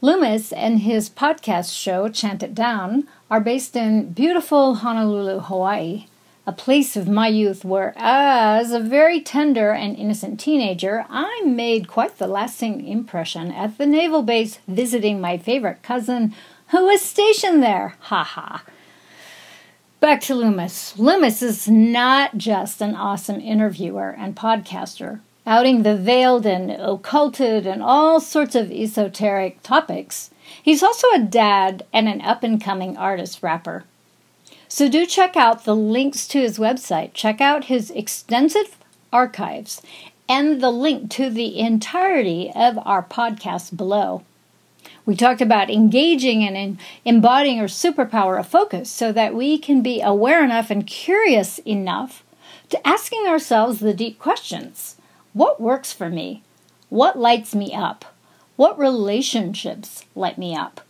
Luemas and his podcast show, Chant It Down, are based in beautiful Honolulu, Hawaii, a place of my youth where, as a very tender and innocent teenager, I made quite the lasting impression at the naval base visiting my favorite cousin who was stationed there. Ha ha. Back to Luemas. Luemas is not just an awesome interviewer and podcaster, outing the veiled and occulted and all sorts of esoteric topics. He's also a dad and an up and coming artist rapper. So do check out the links to his website, check out his extensive archives, and the link to the entirety of our podcast below. We talked about engaging and in embodying our superpower of focus so that we can be aware enough and curious enough to asking ourselves the deep questions What works for me? What lights me up? What relationships light me up?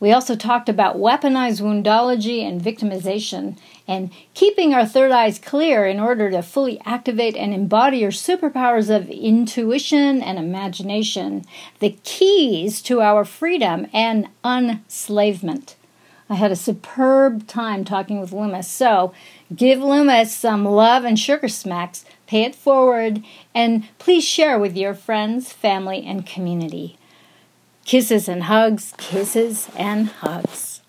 We also talked about weaponized woundology and victimization and keeping our third eyes clear in order to fully activate and embody your superpowers of intuition and imagination, the keys to our freedom and unslavement. I had a superb time talking with Luemas, so give Luemas some love and sugar smacks, pay it forward, and please share with your friends, family, and community. Kisses and hugs, kisses and hugs.